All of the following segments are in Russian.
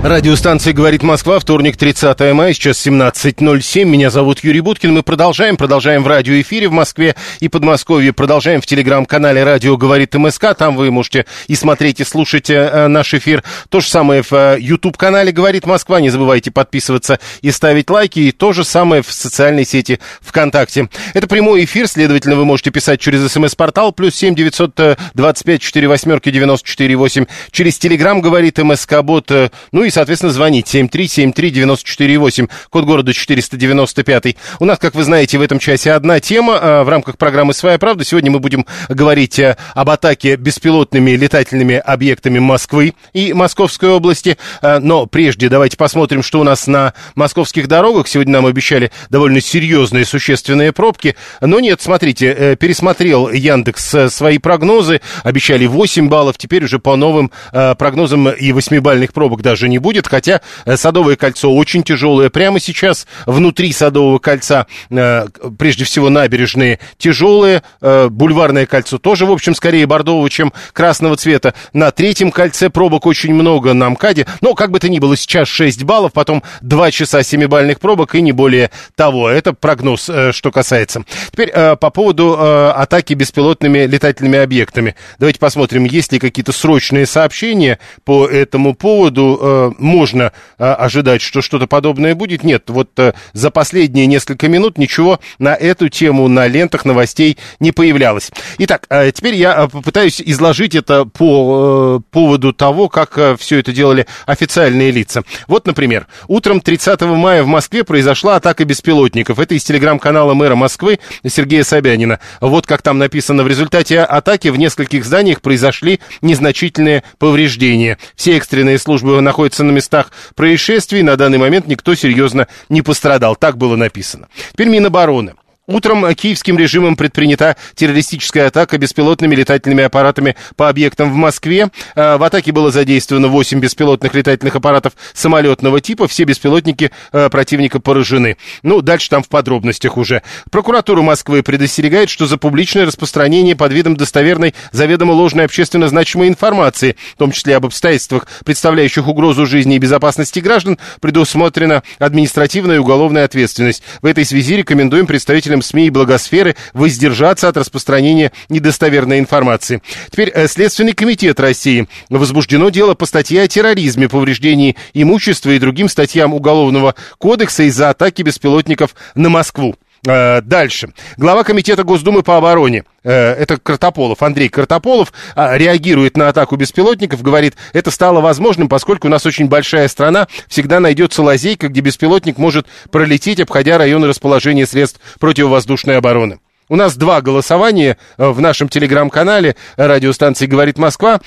Радиостанция «Говорит Москва», вторник, 30 мая, сейчас 17.07. Меня зовут Юрий Буткин. Мы продолжаем, продолжаем в радиоэфире в Москве и Подмосковье. Продолжаем в телеграм-канале «Радио говорит МСК». Там вы можете и смотреть, и слушать э, наш эфир. То же самое в э, YouTube-канале «Говорит Москва». Не забывайте подписываться и ставить лайки. И то же самое в социальной сети ВКонтакте. Это прямой эфир, следовательно, вы можете писать через смс-портал плюс семь девятьсот двадцать четыре восьмерки девяносто четыре восемь. Через телеграм «Говорит МСК-бот». э, Ну и, соответственно, звонить 7373948, код города 495. У нас, как вы знаете, в этом часе одна тема а, в рамках программы «Своя правда». Сегодня мы будем говорить а, об атаке беспилотными летательными объектами Москвы и Московской области. А, Но прежде давайте посмотрим, что у нас на московских дорогах. Сегодня нам обещали довольно серьезные существенные пробки. Но нет, смотрите, э, пересмотрел Яндекс э, свои прогнозы. Обещали 8 баллов, теперь уже по новым э, прогнозам и 8-бальных пробок даже не будет, хотя э, Садовое кольцо очень тяжелое. Прямо сейчас внутри Садового кольца, э, прежде всего набережные, тяжелые. Э, Бульварное кольцо тоже, в общем, скорее бордового, чем красного цвета. На третьем кольце пробок очень много на МКАДе. Но, как бы то ни было, сейчас 6 баллов, потом 2 часа 7-бальных пробок и не более того. Это прогноз, что касается. Теперь по поводу атаки беспилотными летательными объектами. Давайте посмотрим, есть ли какие-то срочные сообщения по этому поводу. Э, Можно э, ожидать, что что-то подобное будет? Нет, вот э, за последние несколько минут ничего на эту тему на лентах новостей не появлялось. Итак, э, теперь я э, попытаюсь изложить это по э, поводу того, как все это делали официальные лица. Вот, например, утром 30 мая в Москве произошла атака беспилотников. Это из телеграм-канала мэра Москвы Сергея Собянина. Вот как там написано, в результате атаки в нескольких зданиях произошли незначительные повреждения. Все экстренные службы находятся на местах происшествий. На данный момент никто серьезно не пострадал. Так было написано. Теперь Минобороны. Утром киевским режимом предпринята террористическая атака беспилотными летательными аппаратами по объектам в Москве. А, В атаке было задействовано 8 беспилотных летательных аппаратов самолетного типа. Все беспилотники а, противника поражены. Ну, дальше там в подробностях уже. Прокуратура Москвы предостерегает, что за публичное распространение под видом достоверной, заведомо ложной общественно значимой информации, в том числе об обстоятельствах, представляющих угрозу жизни и безопасности граждан, предусмотрена административная и уголовная ответственность. В этой связи рекомендуем представителям СМИ и благосферы воздержаться от распространения недостоверной информации. Теперь э, Следственный комитет России. Возбуждено дело по статье о терроризме, повреждении имущества и другим статьям Уголовного кодекса из-за атаки беспилотников на Москву. Э, Дальше. Глава комитета Госдумы по обороне, э, это Картополов, Андрей Картополов, а, реагирует на атаку беспилотников, говорит, это стало возможным, поскольку у нас очень большая страна, всегда найдется лазейка, где беспилотник может пролететь, обходя районы расположения средств противовоздушной обороны. У нас два голосования э, в нашем телеграм-канале радиостанции «Говорит Москва».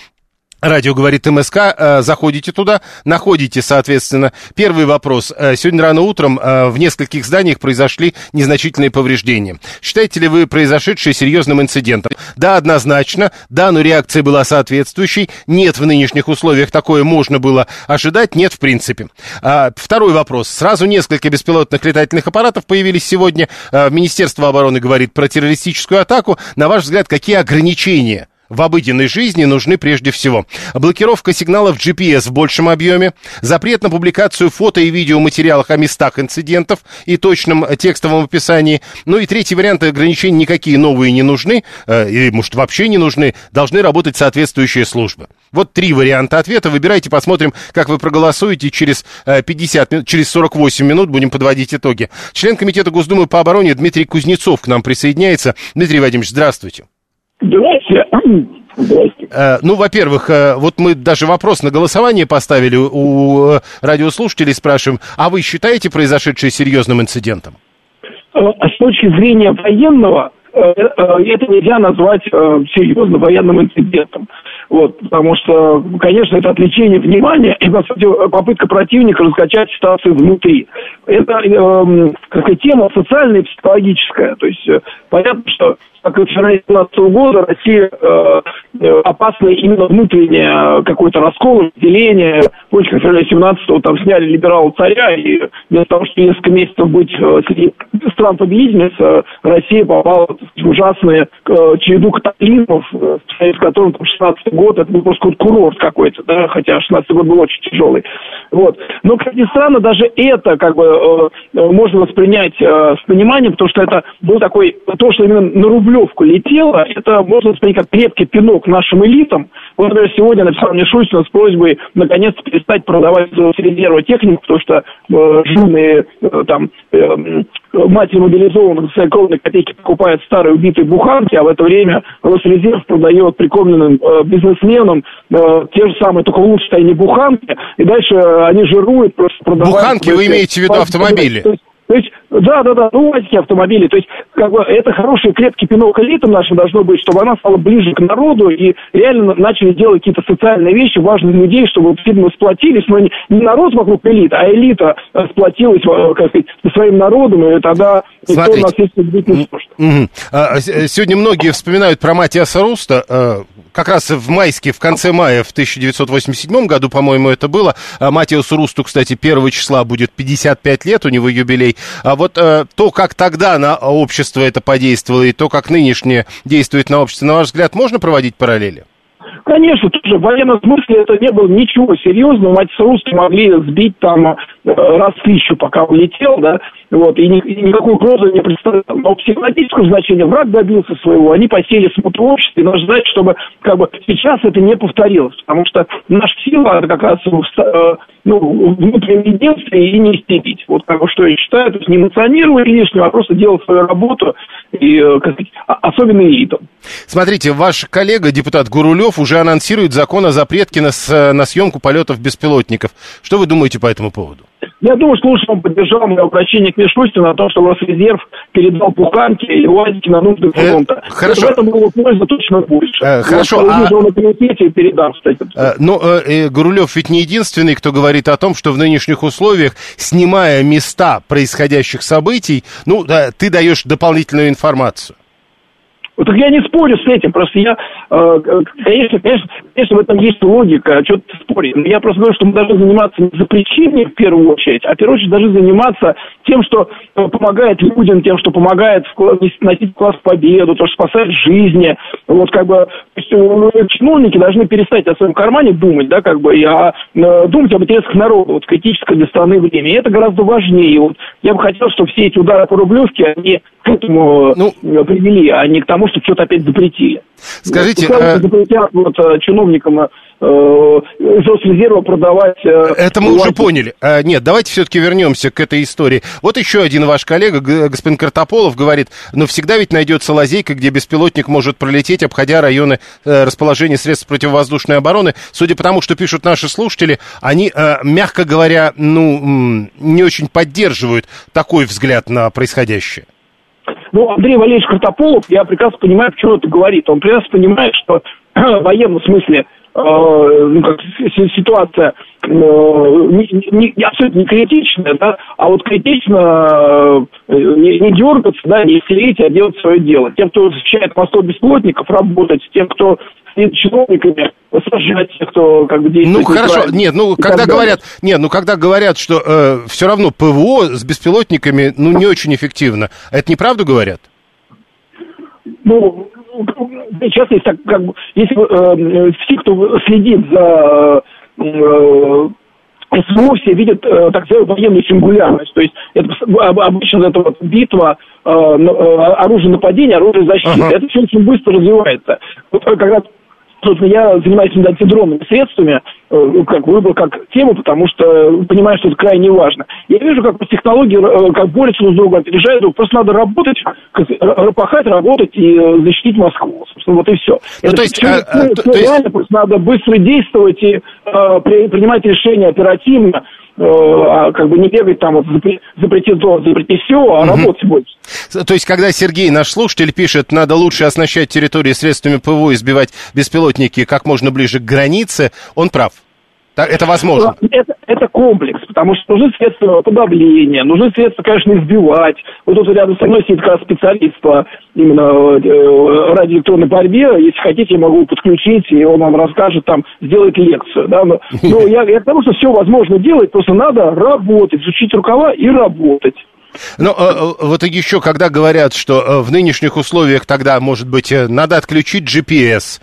Радио говорит МСК, э, заходите туда, находите, соответственно. Первый вопрос. Э, Сегодня рано утром э, в нескольких зданиях произошли незначительные повреждения. Считаете ли вы произошедшее серьезным инцидентом? Да, однозначно. Да, но реакция была соответствующей. Нет, в нынешних условиях такое можно было ожидать. Нет, в принципе. А, Второй вопрос. Сразу несколько беспилотных летательных аппаратов появились сегодня. Министерство обороны говорит про террористическую атаку. На ваш взгляд, какие ограничения в обыденной жизни нужны прежде всего. Блокировка сигналов GPS в большем объеме, запрет на публикацию фото и видеоматериалов о местах инцидентов и точном текстовом описании. Ну и третий вариант ограничений никакие новые не нужны, э, или, может, вообще не нужны, должны работать соответствующие службы. Вот три варианта ответа. Выбирайте, посмотрим, как вы проголосуете. Через э, 50 минут, через 48 минут будем подводить итоги. Член Комитета Госдумы по обороне Дмитрий Кузнецов к нам присоединяется. Дмитрий Вадимович, здравствуйте. Здрасте. Здрасте. Э, Ну, во-первых, э, вот мы даже вопрос на голосование поставили у э, радиослушателей, спрашиваем, а вы считаете произошедшее серьезным инцидентом? Э, С точки зрения военного, это нельзя назвать серьезно военным инцидентом. Вот, потому что, конечно, это отвлечение внимания и, по сути, попытка противника раскачать ситуацию внутри. Это, э, сказать, тема социальная и психологическая. То есть, понятно, что как и вчера 2017 года Россия э, э, опасна именно внутреннее какой-то раскол, разделение. Помните, как в феврале 17 там сняли либерал царя, и вместо того, чтобы несколько месяцев быть э, среди стран победительниц, э, Россия попала в ужасные э, череду катаклизмов, э, в котором там 16 год, это был просто курорт какой-то, да, хотя 16 год был очень тяжелый. Вот. Но, как ни странно, даже это как бы э, можно воспринять э, с пониманием, потому что это был такой, то, что именно на Рублевку летело, это, можно сказать, как крепкий пинок нашим элитам. Вот, например, сегодня написал мне Шустин с просьбой наконец-то перестать продавать с резерва технику, потому что э, жирные э, там э, матери мобилизованных за кровные копейки покупают старые убитые буханки, а в это время Росрезерв продает прикормленным э, бизнесменам э, те же самые, только лучше не буханки, и дальше они жируют, просто продавают... Буханки вы имеете в виду автомобили? То есть, да, да, да, ну, УАЗики, автомобили. То есть, как бы, это хороший, крепкий пинок элитам нашим должно быть, чтобы она стала ближе к народу и реально начали делать какие-то социальные вещи, важные людей, чтобы сильно сплотились, но не, не народ вокруг элит, а элита э, сплотилась, э, как сказать, со своим народом, и тогда никто Смотрите. нас быть не сможет. Угу. Сегодня многие вспоминают про Матиаса Руста, как раз в майске, в конце мая в 1987 году, по-моему, это было. Матиасу Русту, кстати, 1 числа будет 55 лет, у него юбилей. А вот э, то, как тогда на общество это подействовало, и то, как нынешнее действует на общество, на ваш взгляд, можно проводить параллели? Конечно, тоже в военном смысле это не было ничего серьезного. Мать русские могли сбить там раз в тысячу, пока улетел, да, вот, и, ни, и никакой угрозы не представлял. Но психологического значения враг добился своего, они посеяли смуту обществе, и нужно знать, чтобы как бы сейчас это не повторилось, потому что наша сила это как раз э, ну, внутреннее единстве и не истерить. Вот как бы что я считаю, то есть не эмоционировать лишнего, а просто делать свою работу, и, э, как сказать, особенно элитам. Смотрите, ваш коллега, депутат Гурулев, уже анонсирует закон о запретке на, на съемку полетов беспилотников. Что вы думаете по этому поводу? Я думаю, что лучше он поддержал мое обращение к Мишустину о том, что Росрезерв передал Буханке и УАЗики на нужды э, фронта. Э, хорошо. В этом было польза точно больше. Э, хорошо. Я а... на комитете и передам, кстати. Э, но э, Гурулев ведь не единственный, кто говорит о том, что в нынешних условиях, снимая места происходящих событий, ну, да, ты даешь дополнительную информацию. Вот так я не спорю с этим, просто я, э, конечно, конечно, конечно, в этом есть логика, а что-то спорить. Я просто говорю, что мы должны заниматься не запрещением в первую очередь, а в первую очередь должны заниматься тем, что э, помогает людям, тем, что помогает носить класс победу, то, что спасает жизни. Вот как бы э, чиновники должны перестать о своем кармане думать, да, как бы, и а, думать об интересах народа, вот критическое для страны время. И это гораздо важнее. Вот я бы хотел, чтобы все эти удары по Рублевке, они к этому ну, привели, а не к тому, что что-то опять запретили. Скажите... Вот, э... запретят вот, э, чиновникам э, из Росрезерва продавать... Э, Это мы уже поняли. А, нет, давайте все-таки вернемся к этой истории. Вот еще один ваш коллега, господин Картополов, говорит, но всегда ведь найдется лазейка, где беспилотник может пролететь, обходя районы расположения средств противовоздушной обороны. Судя по тому, что пишут наши слушатели, они, мягко говоря, ну, не очень поддерживают такой взгляд на происходящее. Ну, Андрей Валерьевич Картополов, я прекрасно понимаю, почему это говорит. Он прекрасно понимает, что в военном смысле э, ну, как, ситуация э, не, не, абсолютно не критичная, да, а вот критично э, не, не дергаться, да, не истерить, а делать свое дело. Тем, кто защищает мостов бесплотников, работать, тем, кто с чиновниками сажать тех, кто как бы действует. Ну хорошо, нет, ну когда говорят, нет, ну когда говорят, что э, все равно ПВО с беспилотниками, ну не очень эффективно, это неправду говорят? Ну, сейчас есть так, как бы, если э, все, кто следит за э, СВО все видят, э, так сказать, военную сингулярность. То есть это, обычно это вот битва, э, э, оружие нападения, оружие защиты. Ага. Это все очень быстро развивается. Вот когда Собственно, я занимаюсь антидронными средствами, э, как выбор как тему, потому что понимаю, что это крайне важно. Я вижу, как технологии э, как борются друг с другом, опережают друг. Просто надо работать, пахать, работать и э, защитить Москву. Собственно, вот и все. Ну, это то есть, все, а, все, то реально, есть... просто надо быстро действовать и э, при, принимать решения оперативно. А как бы не бегать там вот запретить то, запретить все, а угу. работать больше. То есть, когда Сергей, наш слушатель, пишет, надо лучше оснащать территории средствами ПВО и сбивать беспилотники как можно ближе к границе, он прав. Это возможно. Это, это комплекс, потому что нужны средства подавления, нужны средства, конечно, избивать. Вот тут рядом со мной сидит как раз специалист по именно э, радиоэлектронной борьбе. Если хотите, я могу подключить, и он вам расскажет, там, сделает лекцию. Да? Но, но я, я к тому, что все возможно делать, просто надо работать, изучить рукава и работать. Но э, вот еще, когда говорят, что э, в нынешних условиях тогда, может быть, э, надо отключить GPS,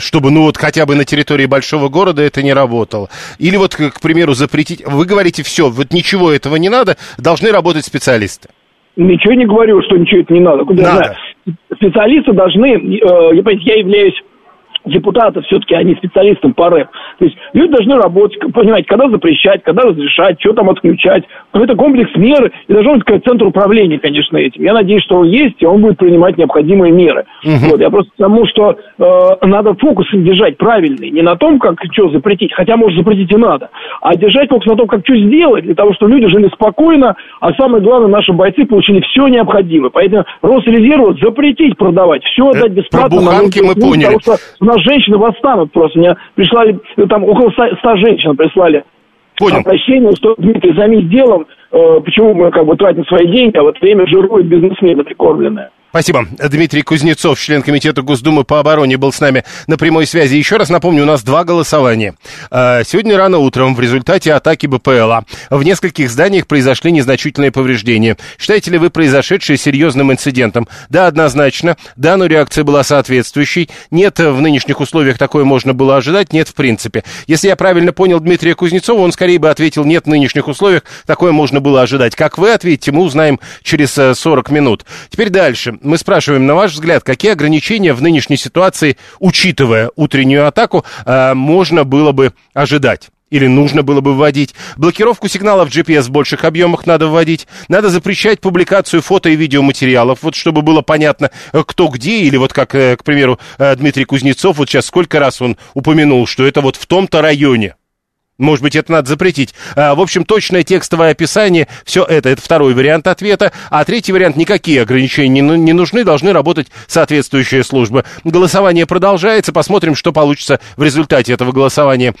чтобы, ну, вот хотя бы на территории большого города это не работало. Или вот, к примеру, запретить... Вы говорите, все, вот ничего этого не надо, должны работать специалисты. Ничего не говорю, что ничего это не надо. Куда надо. Специалисты должны... Я, я являюсь депутаты все-таки, они специалистам по рэп. То есть люди должны работать, понимать, когда запрещать, когда разрешать, что там отключать. Но это комплекс мер, и должен быть какой-то центр управления, конечно, этим. Я надеюсь, что он есть, и он будет принимать необходимые меры. Угу. Вот, я просто потому, что э, надо фокус держать правильный. Не на том, как что запретить, хотя, может, запретить и надо, а держать фокус на том, как что сделать, для того, чтобы люди жили спокойно, а самое главное, наши бойцы получили все необходимое. Поэтому Росрезерву запретить продавать, все э, отдать бесплатно. Про буханки мы поняли. Потому что нас женщины восстанут просто. Мне прислали, ну, там около ста женщин прислали Понял. обращение, что Дмитрий, займись делом, э, почему мы как бы тратим свои деньги, а в это время жируют бизнесмены прикормленные. Спасибо. Дмитрий Кузнецов, член Комитета Госдумы по обороне, был с нами на прямой связи. Еще раз напомню, у нас два голосования. А, сегодня рано утром в результате атаки БПЛА в нескольких зданиях произошли незначительные повреждения. Считаете ли вы произошедшее серьезным инцидентом? Да, однозначно. Да, но реакция была соответствующей. Нет, в нынешних условиях такое можно было ожидать. Нет, в принципе. Если я правильно понял Дмитрия Кузнецова, он скорее бы ответил, нет, в нынешних условиях такое можно было ожидать. Как вы ответите, мы узнаем через 40 э, минут. Теперь дальше мы спрашиваем, на ваш взгляд, какие ограничения в нынешней ситуации, учитывая утреннюю атаку, э, можно было бы ожидать? Или нужно было бы вводить? Блокировку сигналов GPS в больших объемах надо вводить. Надо запрещать публикацию фото и видеоматериалов, вот чтобы было понятно, э, кто где. Или вот как, э, к примеру, Дмитрий Кузнецов, вот сейчас сколько раз он упомянул, что это вот в том-то районе. Может быть, это надо запретить. А, в общем, точное текстовое описание, все это, это второй вариант ответа. А третий вариант, никакие ограничения не, не нужны, должны работать соответствующие службы. Голосование продолжается, посмотрим, что получится в результате этого голосования.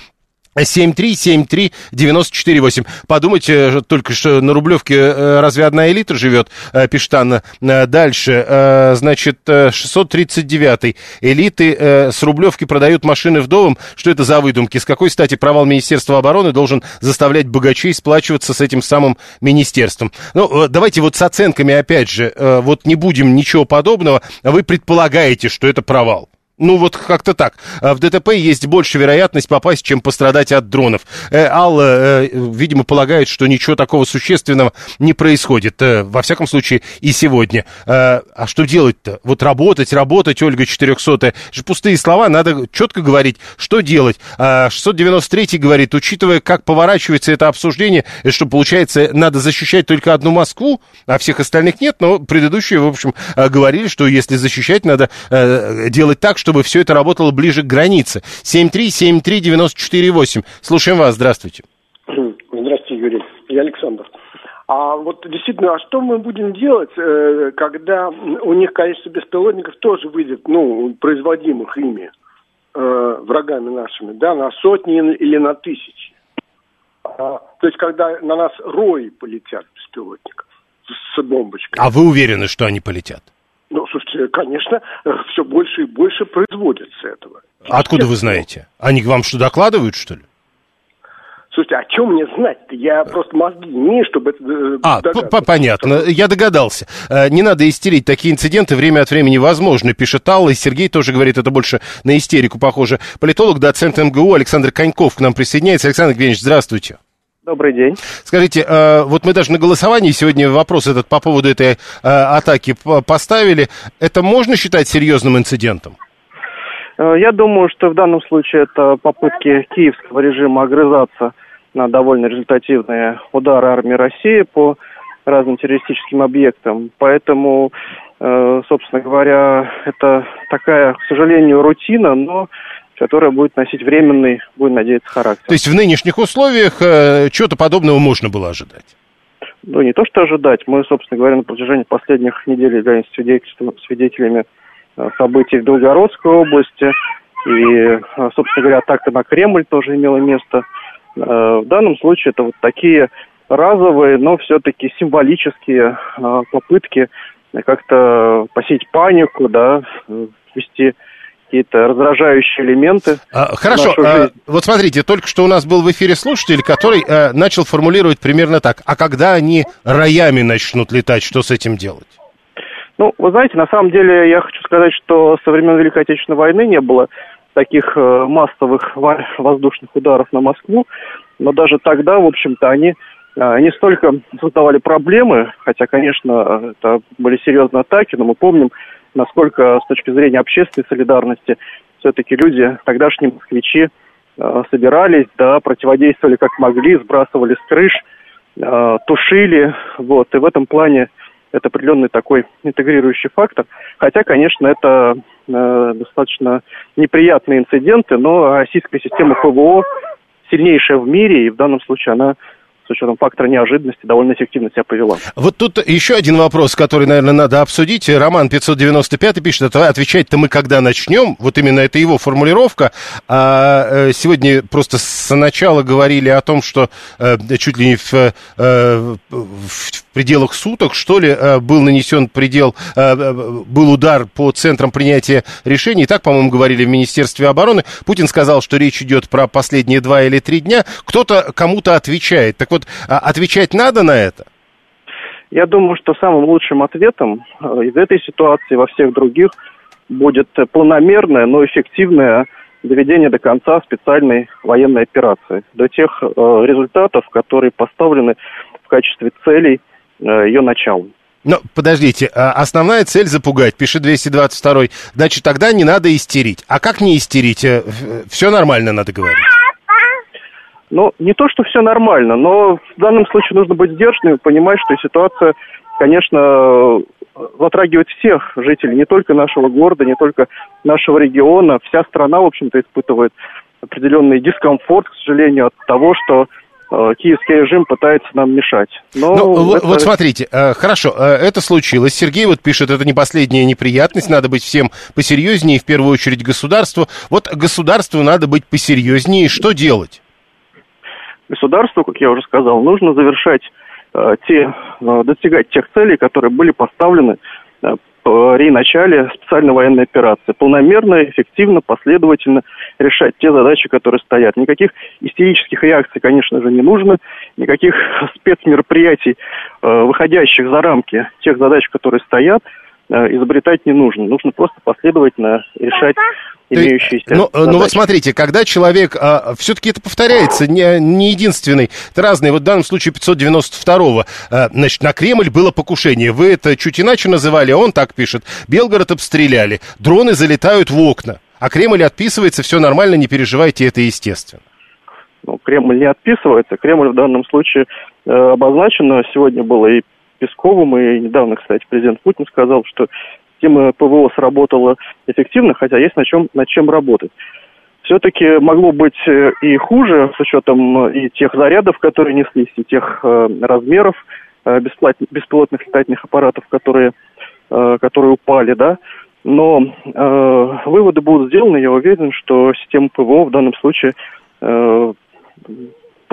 7373948. Подумать только, что на Рублевке э, разве одна элита живет, э, пишет Анна. Э, дальше, значит, 639 элиты с Рублевки продают машины вдовам. Что это за выдумки? С какой стати провал Министерства обороны должен заставлять богачей сплачиваться с этим самым министерством? Ну, давайте вот с оценками опять же, вот не будем ничего подобного. Вы предполагаете, что это провал. Ну, вот как-то так. А в ДТП есть больше вероятность попасть, чем пострадать от дронов. Э, Алла, э, видимо, полагает, что ничего такого существенного не происходит. Э, во всяком случае, и сегодня. А что делать-то? Вот работать, работать, Ольга 400 -я. же пустые слова, надо четко говорить, что делать. А 693 говорит, учитывая, как поворачивается это обсуждение, что, получается, надо защищать только одну Москву, а всех остальных нет, но предыдущие, в общем, говорили, что если защищать, надо делать так, что чтобы все это работало ближе к границе. 7373948. Слушаем вас. Здравствуйте. Здравствуйте, Юрий. Я Александр. А вот действительно, а что мы будем делать, э, когда у них количество беспилотников тоже выйдет, ну, производимых ими, э, врагами нашими, да, на сотни или на тысячи? А, то есть, когда на нас рои полетят беспилотников с бомбочкой. А вы уверены, что они полетят? Слушайте, конечно, э, все больше и больше производится этого. Откуда вы знаете? Они вам что, докладывают, что ли? Слушайте, а чем мне знать-то? Я просто мозги не, чтобы это э, А, понятно, я догадался. Э, не надо истерить, такие инциденты время от времени возможны, пишет Алла, и Сергей тоже говорит, это больше на истерику похоже. Политолог, доцент МГУ Александр Коньков к нам присоединяется. Александр Евгеньевич, здравствуйте. Добрый день. Скажите, э, вот мы даже на голосовании сегодня вопрос этот по поводу этой э, атаки поставили. Это можно считать серьезным инцидентом? Э, я думаю, что в данном случае это попытки киевского режима огрызаться на довольно результативные удары армии России по разным террористическим объектам. Поэтому, собственно говоря, это такая, к сожалению, рутина, но которая будет носить временный, будем надеяться, характер. То есть в нынешних условиях э, чего-то подобного можно было ожидать? Ну, не то, что ожидать. Мы, собственно говоря, на протяжении последних недель являемся свидетелями э, событий в Белгородской области. И, э, собственно говоря, атака на Кремль тоже имела место. Э, в данном случае это вот такие разовые, но все-таки символические попытки как-то посеять панику, да, ввести какие-то раздражающие элементы. А, хорошо, а, вот смотрите, только что у нас был в эфире слушатель, который а, начал формулировать примерно так. А когда они роями начнут летать, что с этим делать? Ну, вы знаете, на самом деле я хочу сказать, что со времен Великой Отечественной войны не было таких э, массовых воздушных ударов на Москву, но даже тогда, в общем-то, они э, не столько создавали проблемы, хотя, конечно, это были серьезные атаки, но мы помним, насколько с точки зрения общественной солидарности все-таки люди, тогдашние москвичи, э, собирались, да, противодействовали как могли, сбрасывали с крыш, э, тушили, вот, и в этом плане это определенный такой интегрирующий фактор. Хотя, конечно, это э, достаточно неприятные инциденты, но российская система ПВО сильнейшая в мире, и в данном случае она учетом фактора неожиданности довольно эффективно себя повела. Вот тут еще один вопрос, который, наверное, надо обсудить. Роман 595 пишет, это отвечать-то мы когда начнем, вот именно это его формулировка. А э, сегодня просто с начала говорили о том, что э, чуть ли не в, э, в пределах суток, что ли, был нанесен предел, был удар по центрам принятия решений. И так, по-моему, говорили в Министерстве обороны. Путин сказал, что речь идет про последние два или три дня. Кто-то кому-то отвечает. Так вот, вот а, отвечать надо на это? Я думаю, что самым лучшим ответом э, из этой ситуации во всех других будет планомерное, но эффективное доведение до конца специальной военной операции, до тех э, результатов, которые поставлены в качестве целей э, ее начала. Но подождите, а основная цель запугать, пишет 222 значит, тогда не надо истерить. А как не истерить? Э, Все нормально, надо говорить. Ну, не то, что все нормально, но в данном случае нужно быть сдержанным, понимать, что ситуация, конечно, затрагивает всех жителей, не только нашего города, не только нашего региона. Вся страна, в общем-то, испытывает определенный дискомфорт, к сожалению, от того, что э, киевский режим пытается нам мешать. Но ну, это... вот смотрите, э, хорошо, э, это случилось. Сергей вот пишет, это не последняя неприятность, надо быть всем посерьезнее, в первую очередь государству. Вот государству надо быть посерьезнее, что делать? Государству, как я уже сказал, нужно завершать э, те, э, достигать тех целей, которые были поставлены э, при начале специальной военной операции. Полномерно, эффективно, последовательно решать те задачи, которые стоят. Никаких истерических реакций, конечно же, не нужно, никаких спецмероприятий, э, выходящих за рамки тех задач, которые стоят, изобретать не нужно. Нужно просто последовательно решать имеющиеся. Ну, ну вот смотрите, когда человек, а, все-таки это повторяется, не, не единственный, это разные, вот в данном случае 592-го, а, значит, на Кремль было покушение, вы это чуть иначе называли, а он так пишет, Белгород обстреляли, дроны залетают в окна, а Кремль отписывается, все нормально, не переживайте, это естественно. Ну, Кремль не отписывается, Кремль в данном случае э, обозначено, сегодня было и Песковым, и недавно, кстати, президент Путин сказал, что система ПВО сработала эффективно, хотя есть над чем, над чем работать. Все-таки могло быть э, и хуже, с учетом э, и тех зарядов, которые неслись, и тех э, размеров э, беспилотных летательных аппаратов, которые, э, которые упали, да. Но э, выводы будут сделаны, я уверен, что система ПВО в данном случае э,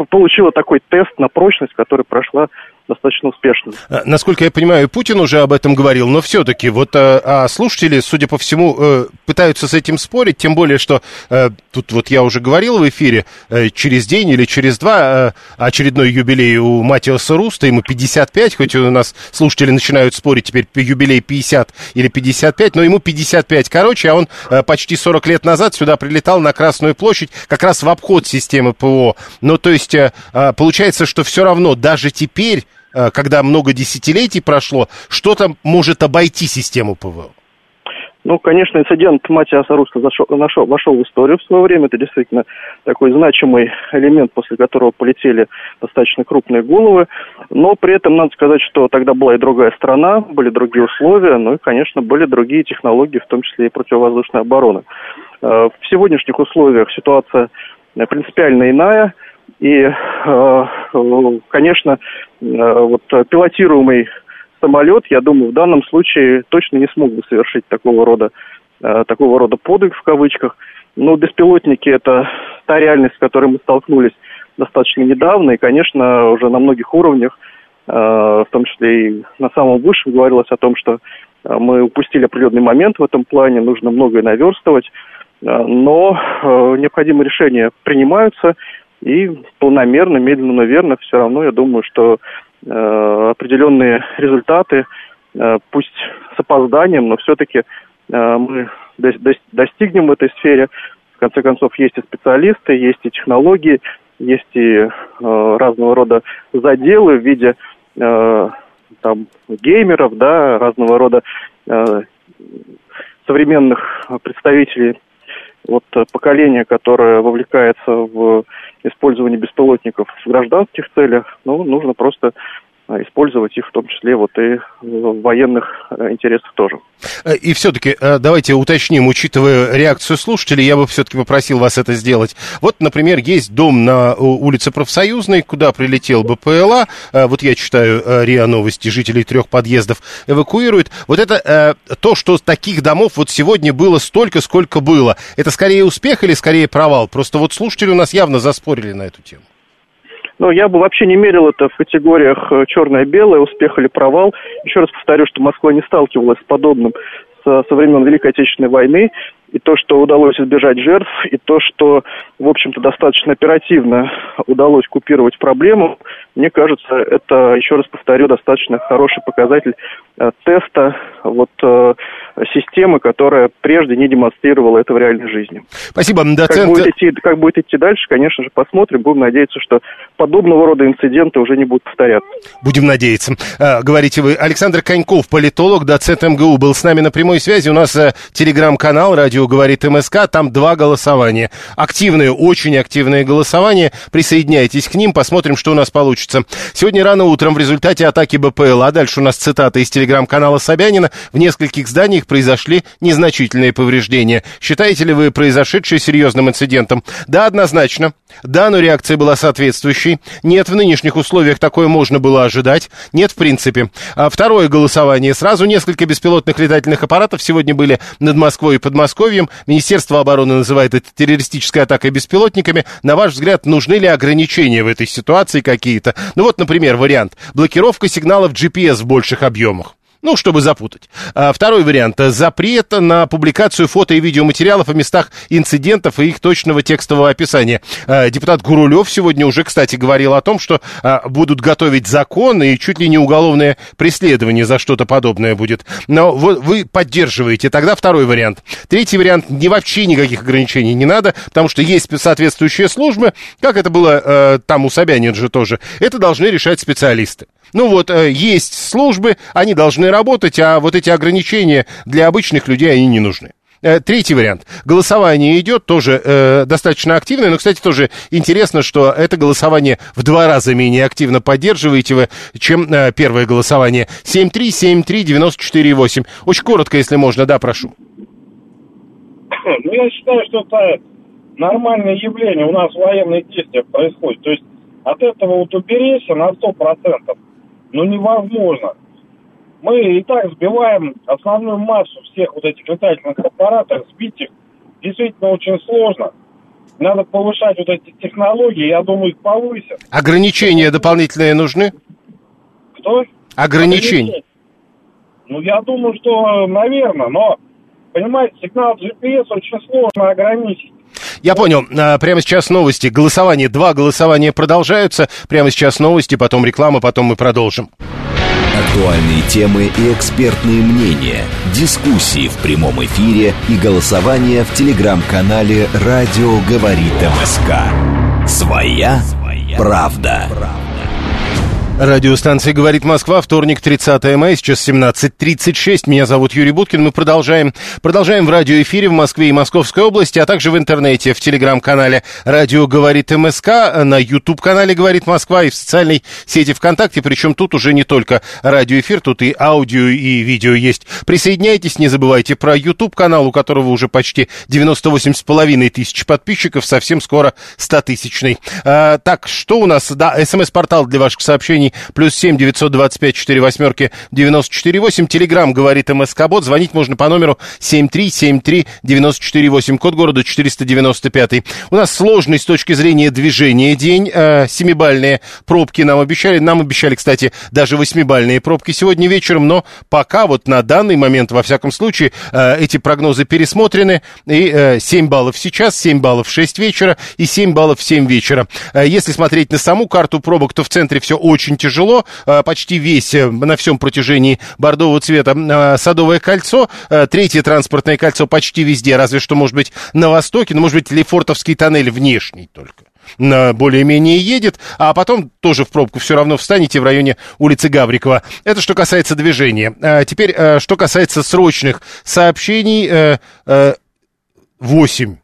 получила такой тест на прочность, который прошла достаточно успешно. А, насколько я понимаю, Путин уже об этом говорил, но все-таки вот а, а слушатели, судя по всему, э, пытаются с этим спорить, тем более, что э, тут вот я уже говорил в эфире, э, через день или через два очередной юбилей у Матиоса Руста, ему 55, хоть у нас слушатели начинают спорить теперь юбилей 50 или 55, но ему 55, короче, а он почти 40 лет назад сюда прилетал на Красную площадь как раз в обход системы ПО. Ну, то есть, получается, что все равно даже теперь Э, когда много десятилетий прошло, что-то может обойти систему ПВО? Ну, конечно, инцидент Матиаса Руста зашел, нашел, вошел в историю в свое время. Это действительно такой значимый элемент, после которого полетели достаточно крупные головы. Но при этом надо сказать, что тогда была и другая страна, были другие условия, ну и, конечно, были другие технологии, в том числе и противовоздушной обороны. Э, в сегодняшних условиях ситуация принципиально иная. И, э, конечно, э, вот пилотируемый самолет, я думаю, в данном случае точно не смог бы совершить такого рода, э, такого рода подвиг в кавычках. Но беспилотники – это та реальность, с которой мы столкнулись достаточно недавно, и, конечно, уже на многих уровнях, в том числе и на самом высшем, говорилось о том, что мы упустили определенный момент в этом плане, нужно многое наверстывать, но необходимые решения принимаются, и планомерно, медленно, но верно, все равно я думаю, что Э, определенные результаты, э, пусть с опозданием, но все-таки э, мы достигнем в этой сфере. В конце концов, есть и специалисты, есть и технологии, есть и разного рода заделы в виде там, геймеров, да, разного рода современных представителей вот поколения, которое вовлекается в использование беспилотников в гражданских целях, ну, нужно просто использовать их в том числе вот и в военных э, интересах тоже. Э, и все-таки э, давайте уточним, учитывая реакцию слушателей, я бы все-таки попросил вас это сделать. Вот, например, есть дом на улице Профсоюзной, куда прилетел БПЛА, вот я читаю РИА Новости, жителей трех подъездов эвакуируют. Вот это то, что таких домов вот сегодня было столько, сколько было. Это скорее успех или скорее провал? Просто вот слушатели у нас явно заспорили на эту тему. Но я бы вообще не мерил это в категориях э, черное-белое, успех или провал. Еще раз повторю, что Москва не сталкивалась с подобным со, со времен Великой Отечественной войны и то, что удалось избежать жертв, и то, что, в общем-то, достаточно оперативно удалось купировать проблему, мне кажется, это, еще раз повторю, достаточно хороший показатель э, теста вот, э, системы, которая прежде не демонстрировала это в реальной жизни. Спасибо, доцент. Как будет, идти, как будет идти дальше, конечно же, посмотрим. Будем надеяться, что подобного рода инциденты уже не будут повторяться. Будем надеяться. А, говорите вы. Александр Коньков, политолог, доцент МГУ, был с нами на прямой связи. У нас телеграм-канал «Радио радио говорит МСК, там два голосования. Активные, очень активные голосования. Присоединяйтесь к ним, посмотрим, что у нас получится. Сегодня рано утром в результате атаки БПЛА, дальше у нас цитата из телеграм-канала Собянина, в нескольких зданиях произошли незначительные повреждения. Считаете ли вы произошедшее серьезным инцидентом? Да, однозначно. Да, но реакция была соответствующей. Нет, в нынешних условиях такое можно было ожидать. Нет, в принципе. А второе голосование. Сразу несколько беспилотных летательных аппаратов сегодня были над Москвой и Подмосковьем. Министерство обороны называет это террористической атакой беспилотниками. На ваш взгляд, нужны ли ограничения в этой ситуации какие-то? Ну вот, например, вариант. Блокировка сигналов GPS в больших объемах. Ну, чтобы запутать. А, второй вариант. Запрет на публикацию фото и видеоматериалов о местах инцидентов и их точного текстового описания. А, депутат Гурулев сегодня уже, кстати, говорил о том, что а, будут готовить закон и чуть ли не уголовное преследование за что-то подобное будет. Но вы, поддерживаете. Тогда второй вариант. Третий вариант. Не вообще никаких ограничений не надо, потому что есть соответствующие службы, как это было э, там у Собянина же тоже. Это должны решать специалисты. Ну вот, э, есть службы, они должны работать, а вот эти ограничения для обычных людей, они не нужны. Э, третий вариант. Голосование идет тоже э, достаточно активное, но, кстати, тоже интересно, что это голосование в два раза менее активно поддерживаете вы, чем э, первое голосование. 7373948. Очень коротко, если можно, да, прошу. Ну, я считаю, что это нормальное явление. У нас военные действия происходят. То есть от этого вот уберечься на 100% ну невозможно. Мы и так сбиваем основную массу всех вот этих летательных аппаратов, сбить их действительно очень сложно. Надо повышать вот эти технологии, я думаю, их повысят. Ограничения дополнительные нужны? Кто? Ограничения. Ну, я думаю, что, наверное, но, понимаете, сигнал GPS очень сложно ограничить. Я понял. А, прямо сейчас новости. Голосование. Два голосования продолжаются. Прямо сейчас новости, потом реклама, потом мы продолжим. Актуальные темы и экспертные мнения, дискуссии в прямом эфире и голосование в телеграм-канале «Радио говорит МСК». Своя, правда. Радиостанция «Говорит Москва», вторник, 30 мая, сейчас 17.36. Меня зовут Юрий Буткин. Мы продолжаем, продолжаем в радиоэфире в Москве и Московской области, а также в интернете, в телеграм-канале «Радио говорит МСК», на YouTube-канале «Говорит Москва» и в социальной сети ВКонтакте. Причем тут уже не только радиоэфир, тут и аудио, и видео есть. Присоединяйтесь, не забывайте про YouTube-канал, у которого уже почти 98,5 тысяч подписчиков, совсем скоро 100-тысячный. А, так, что у нас? Да, смс-портал для ваших сообщений сообщений. Плюс семь девятьсот двадцать пять четыре восьмерки девяносто четыре восемь. Телеграмм говорит МСК Бот. Звонить можно по номеру семь три семь три девяносто четыре восемь. Код города четыреста девяносто пятый. У нас сложный с точки зрения движения день. Э, семибальные пробки нам обещали. Нам обещали, кстати, даже восьмибальные пробки сегодня вечером. Но пока вот на данный момент, во всяком случае, э, эти прогнозы пересмотрены. И э, 7 баллов сейчас, 7 баллов в 6 вечера и 7 баллов в 7 вечера. Э, если смотреть на саму карту пробок, то в центре все очень очень тяжело. А, почти весь э, на всем протяжении бордового цвета а, Садовое кольцо. Э, третье транспортное кольцо почти везде, разве что, может быть, на востоке, но, может быть, Лефортовский тоннель внешний только более-менее едет, а потом тоже в пробку все равно встанете в районе улицы Гаврикова. Это что касается движения. Теперь, э, что касается срочных сообщений, 8 Э,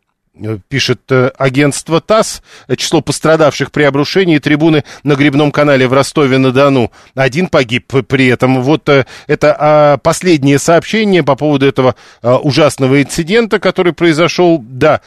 пишет э, агентство ТАСС, число пострадавших при обрушении трибуны на Грибном канале в Ростове-на-Дону. Один погиб при этом. Вот э, это а, последнее сообщение по поводу этого ужасного инцидента, который произошел. Да,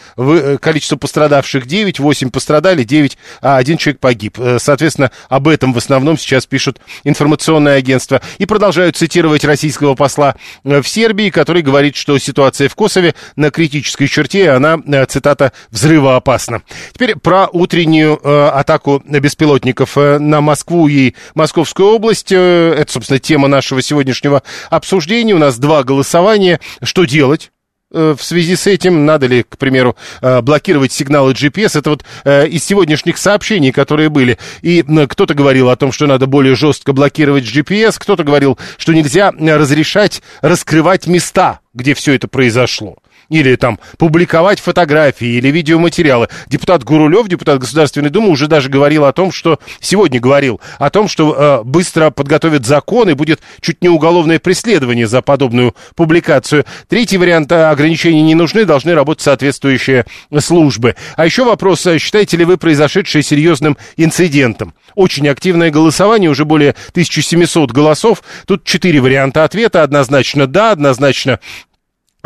количество пострадавших 9, 8 пострадали, 9, а один человек погиб. Соответственно, об этом в основном сейчас пишут информационное агентство. И продолжают цитировать российского посла в Сербии, который говорит, что ситуация в Косове на критической черте, она цитата, взрывоопасно. Теперь про утреннюю э, атаку беспилотников э, на Москву и Московскую область. Э, это, собственно, тема нашего сегодняшнего обсуждения. У нас два голосования. Что делать? Э, в связи с этим надо ли, к примеру, блокировать сигналы GPS. Это вот из сегодняшних сообщений, которые были. И кто-то говорил о том, что надо более жестко блокировать GPS, кто-то говорил, что нельзя разрешать раскрывать места, где все это произошло или там публиковать фотографии или видеоматериалы. Депутат Гурулев, депутат Государственной Думы, уже даже говорил о том, что сегодня говорил о том, что э, быстро подготовят закон и будет чуть не уголовное преследование за подобную публикацию. Третий вариант э, ограничений не нужны, должны работать соответствующие службы. А еще вопрос, э, считаете ли вы произошедшее серьезным инцидентом? Очень активное голосование, уже более 1700 голосов. Тут четыре варианта ответа. Однозначно да, однозначно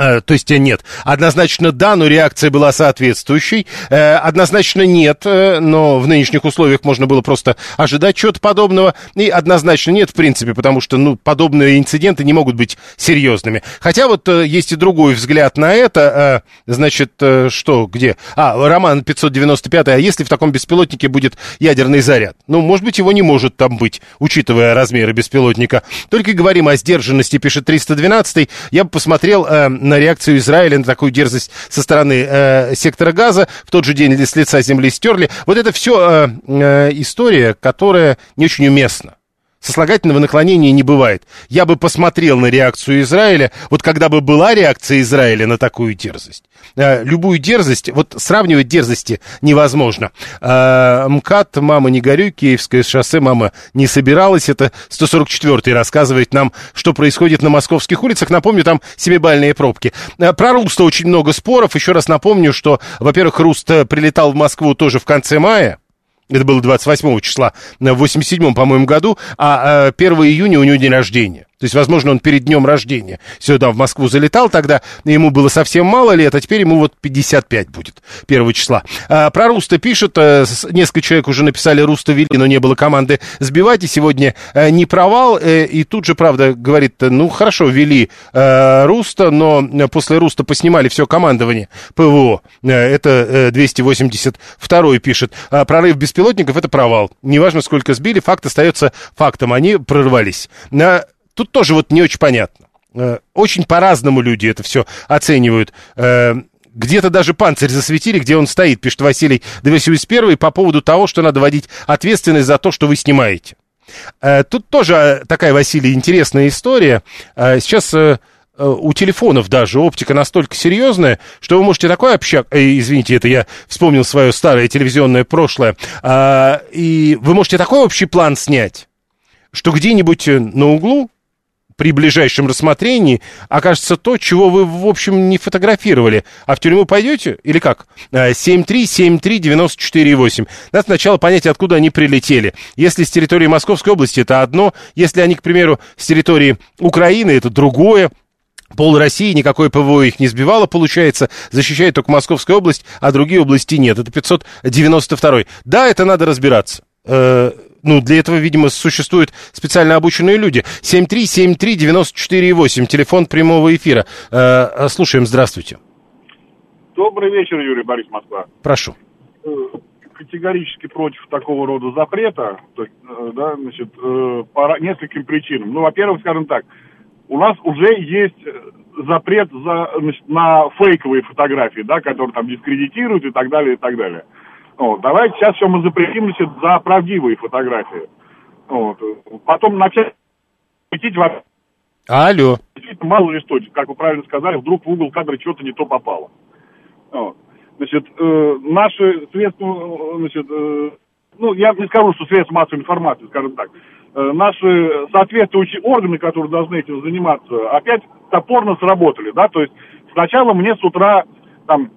то есть э, нет. Однозначно да, но реакция была соответствующей. Э, однозначно нет, но в нынешних условиях можно было просто ожидать чего-то подобного. И однозначно нет, в принципе, потому что ну, подобные инциденты не могут быть серьезными. Хотя вот есть и другой взгляд на это. Значит, что, где? А, Роман 595, а если в таком беспилотнике будет ядерный заряд? Ну, может быть, его не может там быть, учитывая размеры беспилотника. Только говорим о сдержанности, пишет 312. Я бы посмотрел на реакцию Израиля на такую дерзость со стороны э, сектора газа. В тот же день с лица земли стерли. Вот это все э, э, история, которая не очень уместна. Сослагательного наклонения не бывает. Я бы посмотрел на реакцию Израиля, вот когда бы была реакция Израиля на такую дерзость. Э, любую дерзость, вот сравнивать дерзости невозможно. Э, МКАД, мама не горюй, Киевское шоссе, мама не собиралась. Это 144-й рассказывает нам, что происходит на московских улицах. Напомню, там семибальные пробки. Э, про Руста очень много споров. Еще раз напомню, что, во-первых, Руст прилетал в Москву тоже в конце мая. Это было 28 числа, в 87 по-моему, году, а 1 июня у него день рождения. То есть, возможно, он перед днем рождения сюда, в Москву, залетал тогда, ему было совсем мало лет, а теперь ему вот 55 будет, первого числа. А, про Руста пишут, а, несколько человек уже написали Руста вели, но не было команды сбивать, и сегодня а, не провал, а, и тут же, правда, говорит, ну, хорошо, вели а, Руста, но после Руста поснимали все командование ПВО, а, это а, 282 пишет, а, прорыв беспилотников это провал, неважно, сколько сбили, факт остается фактом, они прорвались. На Тут тоже вот не очень понятно. Э, очень по-разному люди это все оценивают. Э, где-то даже панцирь засветили, где он стоит, пишет Василий 281 по поводу того, что надо вводить ответственность за то, что вы снимаете. Э, тут тоже такая, Василий, интересная история. Сейчас у телефонов даже оптика настолько серьезная, что вы можете такой общак... извините, это я вспомнил свое старое телевизионное прошлое. И вы можете такой общий план снять, что где-нибудь э, на углу при ближайшем рассмотрении окажется то, чего вы, в общем, не фотографировали. А в тюрьму пойдете? Или как? 7373948. Надо сначала понять, откуда они прилетели. Если с территории Московской области, это одно. Если они, к примеру, с территории Украины, это другое. Пол России никакое ПВО их не сбивало, получается, защищает только Московская область, а другие области нет. Это 592. Да, это надо разбираться. Ну, для этого, видимо, существуют специально обученные люди. 7373948, телефон прямого эфира. Э, слушаем, здравствуйте. Добрый вечер, Юрий Борис Москва. Прошу. Э, категорически против такого рода запрета, э, да, значит, по нескольким причинам. Ну, во-первых, скажем так, у нас уже есть запрет за, значит, на фейковые фотографии, да, которые там дискредитируют и так далее, и так далее. Вот. Давайте сейчас все мы запретимся за правдивые фотографии. Вот. Потом начать светить вообще. Алло. Мало ли что, как вы правильно сказали, вдруг в угол кадра что-то не то попало. Вот. Значит, э, наши средства, значит, э, ну, я не скажу, что средства массовой информации, скажем так, э, наши соответствующие органы, которые должны этим заниматься, опять топорно сработали, да, то есть сначала мне с утра там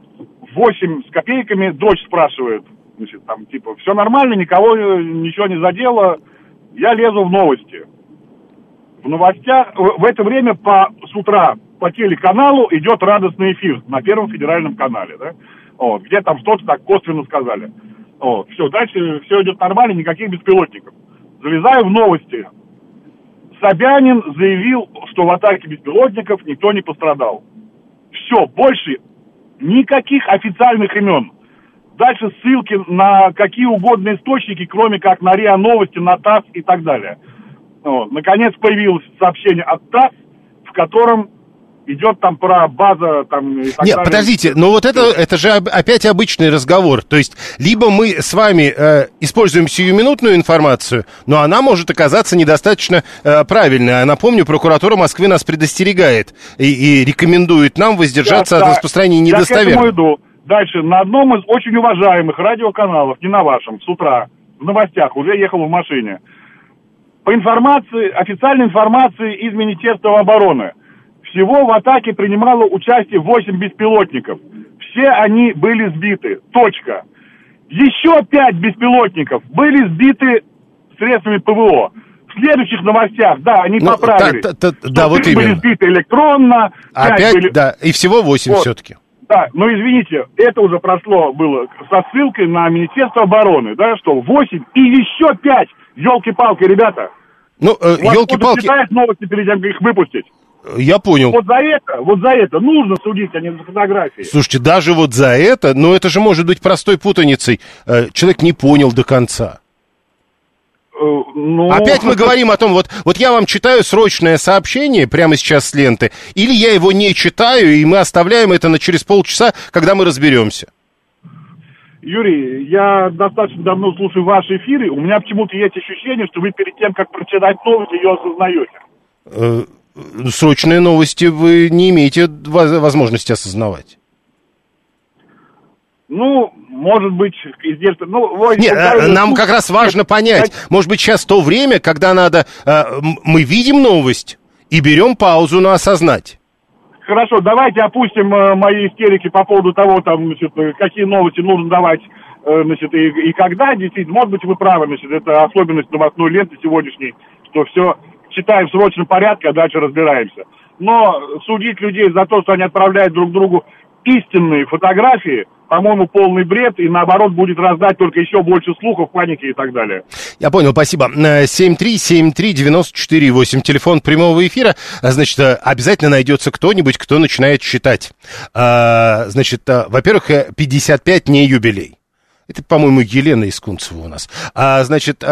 8 с копейками дочь спрашивает, значит, там, типа, все нормально, никого ничего не задело, я лезу в новости. В новостях, в это время по, с утра по телеканалу идет радостный эфир на Первом федеральном канале, да, вот, где там что-то так косвенно сказали. Вот, все, дальше все идет нормально, никаких беспилотников. Залезаю в новости. Собянин заявил, что в атаке беспилотников никто не пострадал. Все, больше никаких официальных имен. Дальше ссылки на какие угодно источники, кроме как на РИА Новости, на ТАСС и так далее. Вот. Наконец появилось сообщение от ТАСС, в котором идет там про база там и так Нет, далее. подождите, но вот это, это же опять обычный разговор. То есть, либо мы с вами э, используем сиюминутную информацию, но она может оказаться недостаточно э, правильной. А напомню, прокуратура Москвы нас предостерегает и, и рекомендует нам воздержаться Я, от да, распространения Я к недостоверных. этому иду. Дальше, на одном из очень уважаемых радиоканалов, не на вашем, с утра, в новостях, уже ехал в машине. По информации, официальной информации из Министерства обороны, всего в атаке принимало участие 8 беспилотников. Все они были сбиты. Точка. Еще 5 беспилотников были сбиты средствами ПВО. В следующих новостях, да, они Ну, поправили. та- та- та- да, вот три были именно. сбиты электронно, пять Опять, были... да, и всего 8 Вот. все-таки. Да, но извините, это уже прошло было со ссылкой на Министерство обороны, да, что 8 и еще 5. Елки-палки, ребята. Ну, вас кто-то елки-палки, новости перед тем, как их выпустить. Я понял. Вот за это, вот за это нужно судить, а не за фотографии. Слушайте, даже вот за это, но это же может быть простой путаницей. Э, Человек не понял до конца. Э, ну, Опять мы говорим о том, вот, вот я вам читаю срочное сообщение прямо сейчас с ленты, или я его не читаю, и мы оставляем это на через полчаса, когда мы разберемся. Юрий, я достаточно давно слушаю ваши эфиры. У меня почему-то есть ощущение, что вы перед тем, как прочитать новость, ее осознаете. Срочные новости вы не имеете воз- возможности осознавать. Ну, может быть, издержка... Ну, вот, Нет, э, нам как раз важно понять, может быть, сейчас то время, когда надо, э, мы видим новость и берем паузу на осознать. Хорошо, давайте опустим э, мои истерики по поводу того, там, значит, какие новости нужно давать, э, значит, и, и когда, действительно, может быть, вы правы, значит, это особенность новостной ленты сегодняшней, что все читаем в срочном порядке, а дальше разбираемся. Но судить людей за то, что они отправляют друг другу истинные фотографии, по-моему, полный бред, и наоборот будет раздать только еще больше слухов, паники и так далее. Я понял, спасибо. Э, 7373948, телефон прямого эфира. А, Значит, э, обязательно найдется кто-нибудь, кто начинает считать. А, Значит, э, во-первых, э, 55 не юбилей. Это, по-моему, Елена Искунцева у нас. А, значит,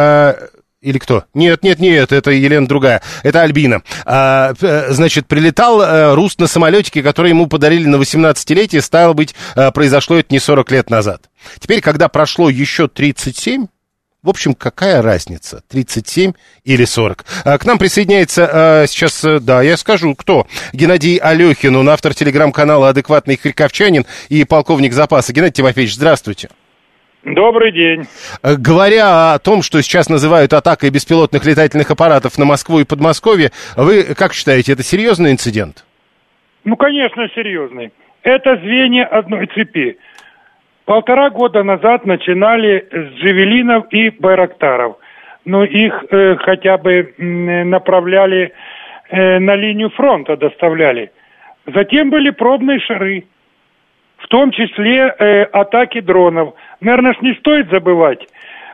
или кто? Нет, нет, нет, это Елена другая. Это Альбина. А, п- значит, прилетал э, Рус на самолетике, который ему подарили на 18-летие. Стало быть, э, произошло это не 40 лет назад. Теперь, когда прошло еще 37, в общем, какая разница, 37 или 40? А, К нам присоединяется сейчас, э, да, я скажу, кто? Геннадий Алехин, он автор телеграм-канала «Адекватный харьковчанин» и полковник запаса. Геннадий Тимофеевич, здравствуйте. Добрый день. Э, Говоря о том, что сейчас называют атакой беспилотных летательных аппаратов на Москву и Подмосковье, вы как считаете, это серьезный инцидент? Ну, конечно, серьезный. Это звенья одной цепи. Полтора года назад начинали с Джевелинов и Байрактаров. Но их э, хотя бы м, направляли э, на линию фронта, доставляли. Затем были пробные шары, в том числе э, атаки дронов. Наверное, ж не стоит забывать,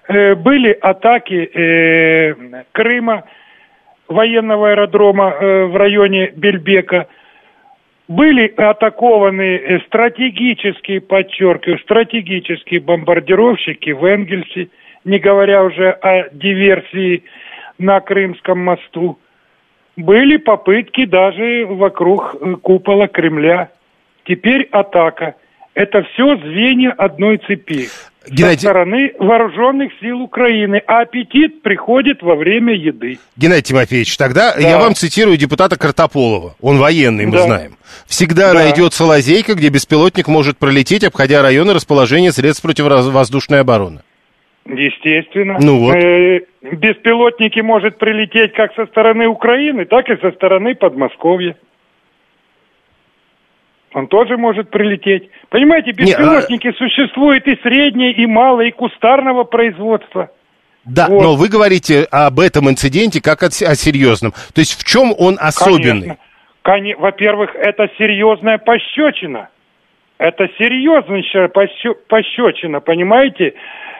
э, были атаки э, Крыма, военного аэродрома э, в районе Бельбека. Были атакованы э, стратегические, подчеркиваю, стратегические бомбардировщики в Энгельсе, не говоря уже о диверсии на Крымском мосту. Были попытки даже вокруг э, купола Кремля. Теперь атака. Это все звенья одной цепи. Геннадий- Со стороны вооруженных сил Украины. А аппетит приходит во время еды. Геннадий Тимофеевич, тогда Да. я вам цитирую депутата Картополова. Он военный, мы Да. знаем. Всегда Да. найдется лазейка, где беспилотник может пролететь, обходя районы расположения средств противовоздушной обороны. Естественно. Ну вот. Э, беспилотники может прилететь как со стороны Украины, так и со стороны Подмосковья. Он тоже может прилететь. Понимаете, Не, а- беспилотники существуют и среднее, и малое, и кустарного производства. Да, Вот. но вы говорите об этом инциденте как о, о серьезном. То есть в чем он особенный? Конечно. Коне- Во-первых, это серьезная пощечина. Это серьезнейшая пощё- пощечина, понимаете?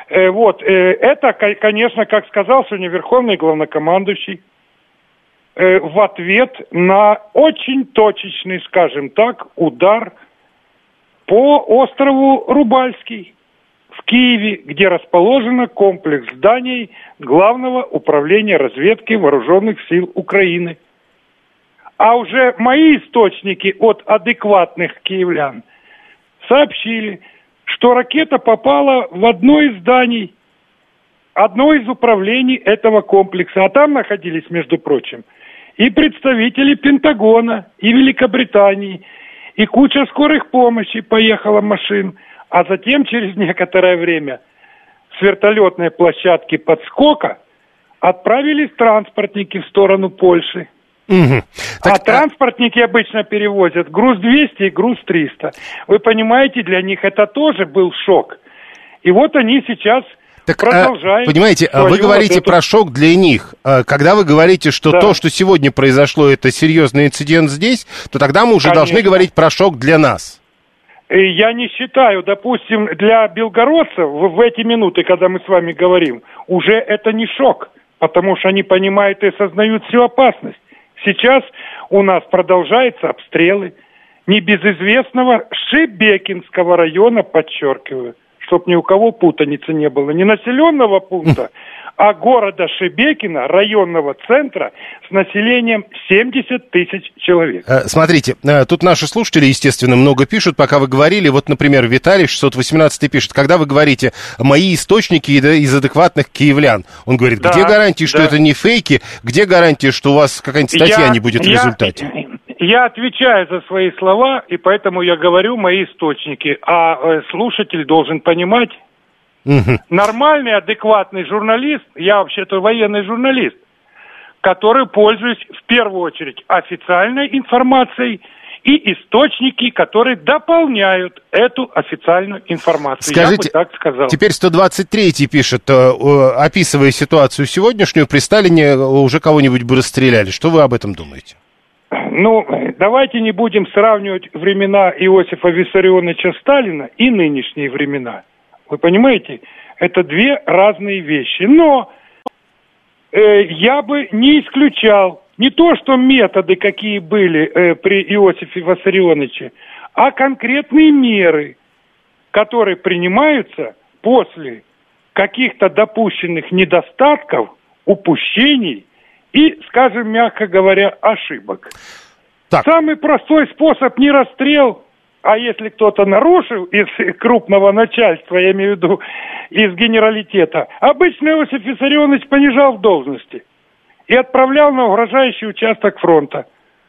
Э, вот, э, это, ко- конечно, как сказал сегодня Верховный главнокомандующий, э, в ответ на очень точечный, скажем так, удар по острову Рубальский в Киеве, где расположен комплекс зданий Главного управления разведки Вооруженных сил Украины. А уже мои источники от адекватных киевлян сообщили, что ракета попала в одно из зданий, одно из управлений этого комплекса. А там находились, между прочим, и представители Пентагона, и Великобритании, и куча скорых помощи поехала машин. А затем, через некоторое время, с вертолетной площадки подскока отправились транспортники в сторону Польши. А Так, а- транспортники обычно перевозят груз 200 и груз 300. Вы понимаете, для них это тоже был шок. И вот они сейчас Так, а, продолжают. понимаете, а вы говорите вот эту- про шок для них. А, Когда вы говорите, что Да. то, что сегодня произошло, это серьезный инцидент здесь, то тогда мы уже должны Конечно. говорить про шок для нас. Э, Я не считаю, допустим, для белгородцев в эти минуты, когда мы с вами говорим, уже это не шок, потому что они понимают и осознают всю опасность. Сейчас у нас продолжаются обстрелы небезызвестного Шебекинского района, подчеркиваю, чтоб ни у кого путаницы не было, не населенного пункта, а города Шебекина, районного центра с населением 70 тысяч человек. Э, Смотрите, э, тут наши слушатели, естественно, много пишут, пока вы говорили. Вот, например, Виталий 618 пишет, когда вы говорите «мои источники из адекватных киевлян», он говорит, Да, где гарантии, что да. это не фейки, где гарантии, что у вас какая-нибудь статья Я- не будет в результате? Я отвечаю за свои слова, и поэтому я говорю мои источники. А э, слушатель должен понимать, нормальный, адекватный журналист, я вообще-то военный журналист, который пользуюсь в первую очередь официальной информацией и источники, которые дополняют эту официальную информацию. Скажите, я бы так сказал. Теперь 123 пишет, э, описывая ситуацию сегодняшнюю, при Сталине уже кого-нибудь бы расстреляли. Что вы об этом думаете? Ну, давайте не будем сравнивать времена Иосифа Виссарионовича Сталина и нынешние времена. Вы понимаете, это две разные вещи. Но э, я бы не исключал не то, что методы, какие были э, при Иосифе Виссарионовиче, а конкретные меры, которые принимаются после каких-то допущенных недостатков, упущений и, скажем мягко говоря, ошибок. Так. Самый простой способ не расстрел, а если кто-то нарушил из крупного начальства, я имею в виду из генералитета, обычно Иосиф Виссарионович понижал в должности и отправлял на угрожающий участок фронта.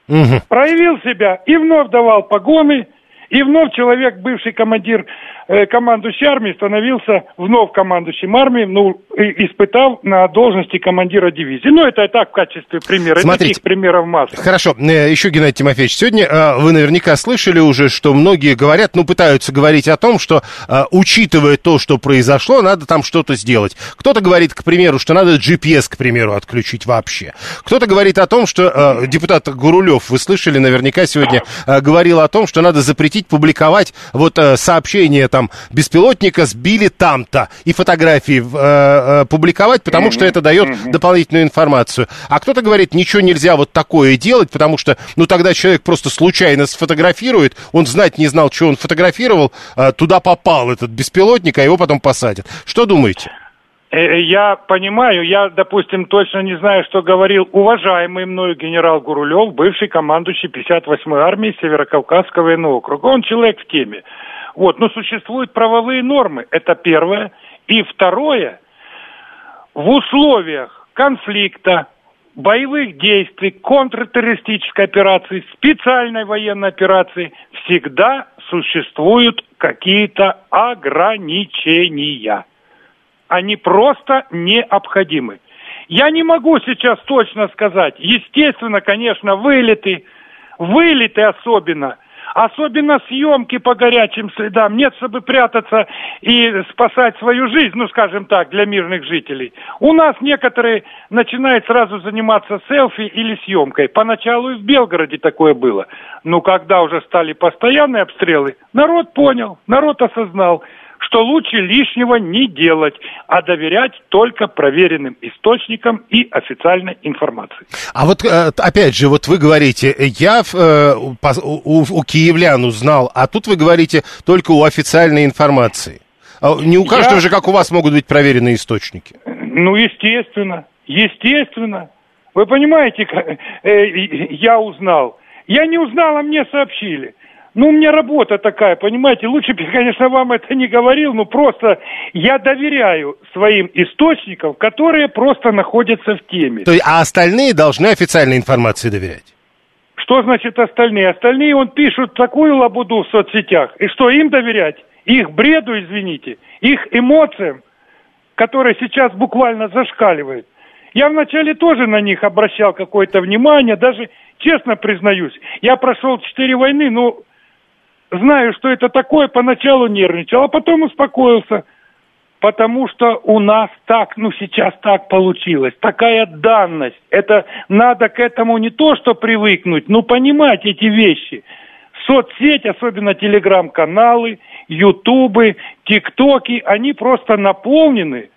Мгм. Проявил себя и вновь давал погоны, И вновь человек, бывший командир, э, командующий армии, становился вновь командующим армией, ну, и, испытав на должности командира дивизии. Ну, это и так в качестве примера. Смотрите. Таких примеров масса. Хорошо, Э, еще, Геннадий Тимофеевич, сегодня э, вы наверняка слышали уже, что многие говорят, ну, пытаются говорить о том, что, учитывая то, что произошло, надо там что-то сделать. Кто-то говорит, к примеру, что надо GPS, к примеру, отключить вообще. Кто-то говорит о том, что депутат Гурулев, вы слышали, наверняка сегодня говорил о том, что надо запретить публиковать вот э, сообщение там беспилотника сбили там-то и фотографии э, э, публиковать, потому что это дает дополнительную информацию. А кто-то говорит, ничего нельзя вот такое делать, потому что, ну, тогда человек просто случайно сфотографирует, он знать не знал, что он фотографировал, э, туда попал этот беспилотник, а его потом посадят. Что думаете? Э, Я понимаю, я, допустим, точно не знаю, что говорил уважаемый мною генерал Гурулев, бывший командующий 58-й армии Северокавказского военного округа. Он человек в теме. Вот, но существуют правовые нормы, это первое. И второе, в условиях конфликта, боевых действий, контртеррористической операции, специальной военной операции всегда существуют какие-то ограничения они просто необходимы. Я не могу сейчас точно сказать. Естественно, конечно, вылеты, вылеты особенно, особенно съемки по горячим следам. Нет, чтобы прятаться и спасать свою жизнь, ну, скажем так, для мирных жителей. У нас некоторые начинают сразу заниматься селфи или съемкой. Поначалу и в Белгороде такое было. Но когда уже стали постоянные обстрелы, народ понял, народ осознал – что лучше лишнего не делать, а доверять только проверенным источникам и официальной информации. А вот э, опять же, вот вы говорите, я э, у, киевлян узнал, а тут вы говорите только у официальной информации. А Не у каждого Я- же, как у вас, могут быть проверенные источники. Ну, естественно, естественно. Вы понимаете, э, я узнал. Я не узнал, а мне сообщили. Ну, у меня работа такая, понимаете, лучше бы, я, конечно, вам это не говорил, но просто я доверяю своим источникам, которые просто находятся в теме. То есть, а остальные должны официальной информации доверять. Что значит остальные? Остальные, он пишут такую лабуду в соцсетях. И что, им доверять? Их бреду, извините, их эмоциям, которые сейчас буквально зашкаливают. Я вначале тоже на них обращал какое-то внимание, даже честно признаюсь, я прошел четыре войны, но знаю, что это такое, поначалу нервничал, а потом успокоился. Потому что у нас так, ну сейчас так получилось, такая данность. Это надо к этому не то, что привыкнуть, но понимать эти вещи. Соцсеть, особенно телеграм-каналы, ютубы, тиктоки, они просто наполнены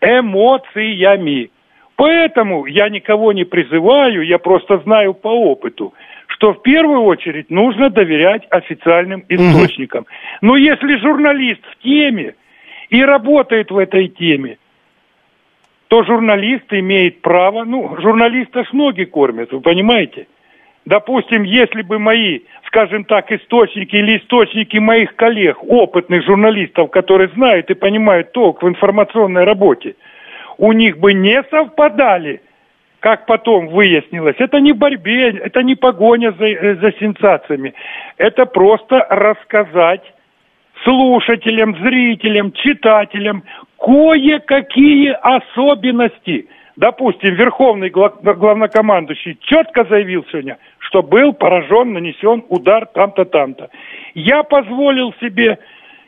эмоциями. Поэтому я никого не призываю, я просто знаю по опыту, что в первую очередь нужно доверять официальным источникам. Но если журналист в теме и работает в этой теме, то журналист имеет право, ну, журналиста ж ноги кормят, вы понимаете? Допустим, если бы мои, скажем так, источники или источники моих коллег, опытных журналистов, которые знают и понимают толк в информационной работе, у них бы не совпадали, как потом выяснилось, это не борьбе, это не погоня за, э, за сенсациями. Это просто рассказать слушателям, зрителям, читателям кое-какие особенности. Допустим, верховный гла- главнокомандующий четко заявил сегодня, что был поражен, нанесен удар там-то, там-то. Я позволил себе,